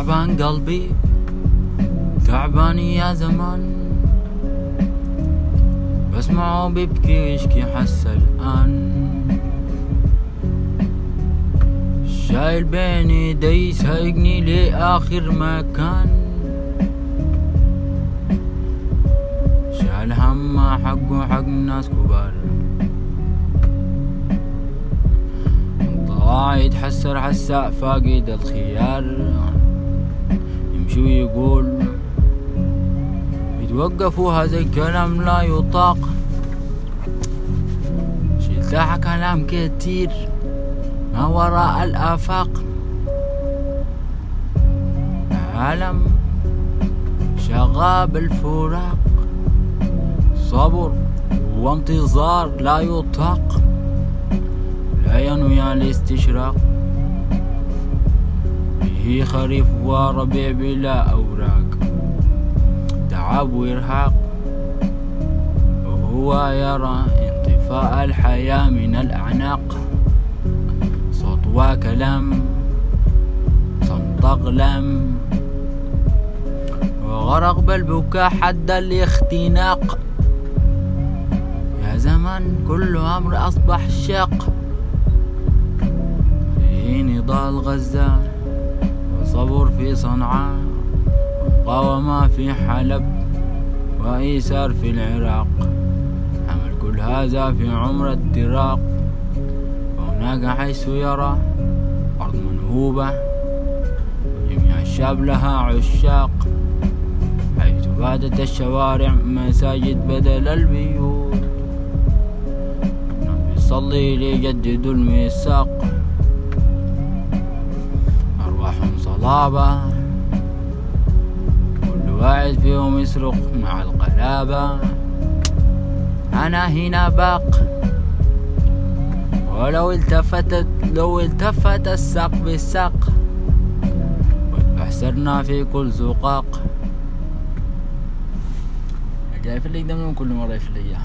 تعبان قلبي تعبان يا زمان. بسمعه بيبكي ويشكي حس الآن. شايل بين ايدي سايقني لآخر مكان. شايل هم حقه حق ناس كبار. ضاع يتحسر حساء فاقد الخيار. يمشي ويقول يتوقفوا هذا الكلام لا يطاق. شلتها كلام كتير ما وراء الآفاق. عالم شغاب الفراق صبر وانتظار لا يطاق. لا ينوي الاستشراق. به خريف وربيع بلا أوراق. تعب وإرهاق وهو يرى انطفاء الحياة من الأعناق. صوت وكلام صمت أغلام وغرق بالبكاء حد الاختناق. يا زمن كل أمر أصبح شاق. في نضال غزة وصبر في صنعاء ومقاومة في حلب وإيسار في العراق. عمل كل هذا في عمر التراق. وهناك حيث يرى أرض منهوبة جميع الشعب لها عشاق. حيث باتت الشوارع مساجد بدل البيوت. بيصلي ليجددوا الميثاق. أرواحهم صلابة كل واحد فيهم يصرخ مع القلابة أنا هنا باق. ولو التفتت لو التفت الساق بالساق واتبحسرنا في كل زقاق. جاي في اللي قدامنا كل مرة يفلي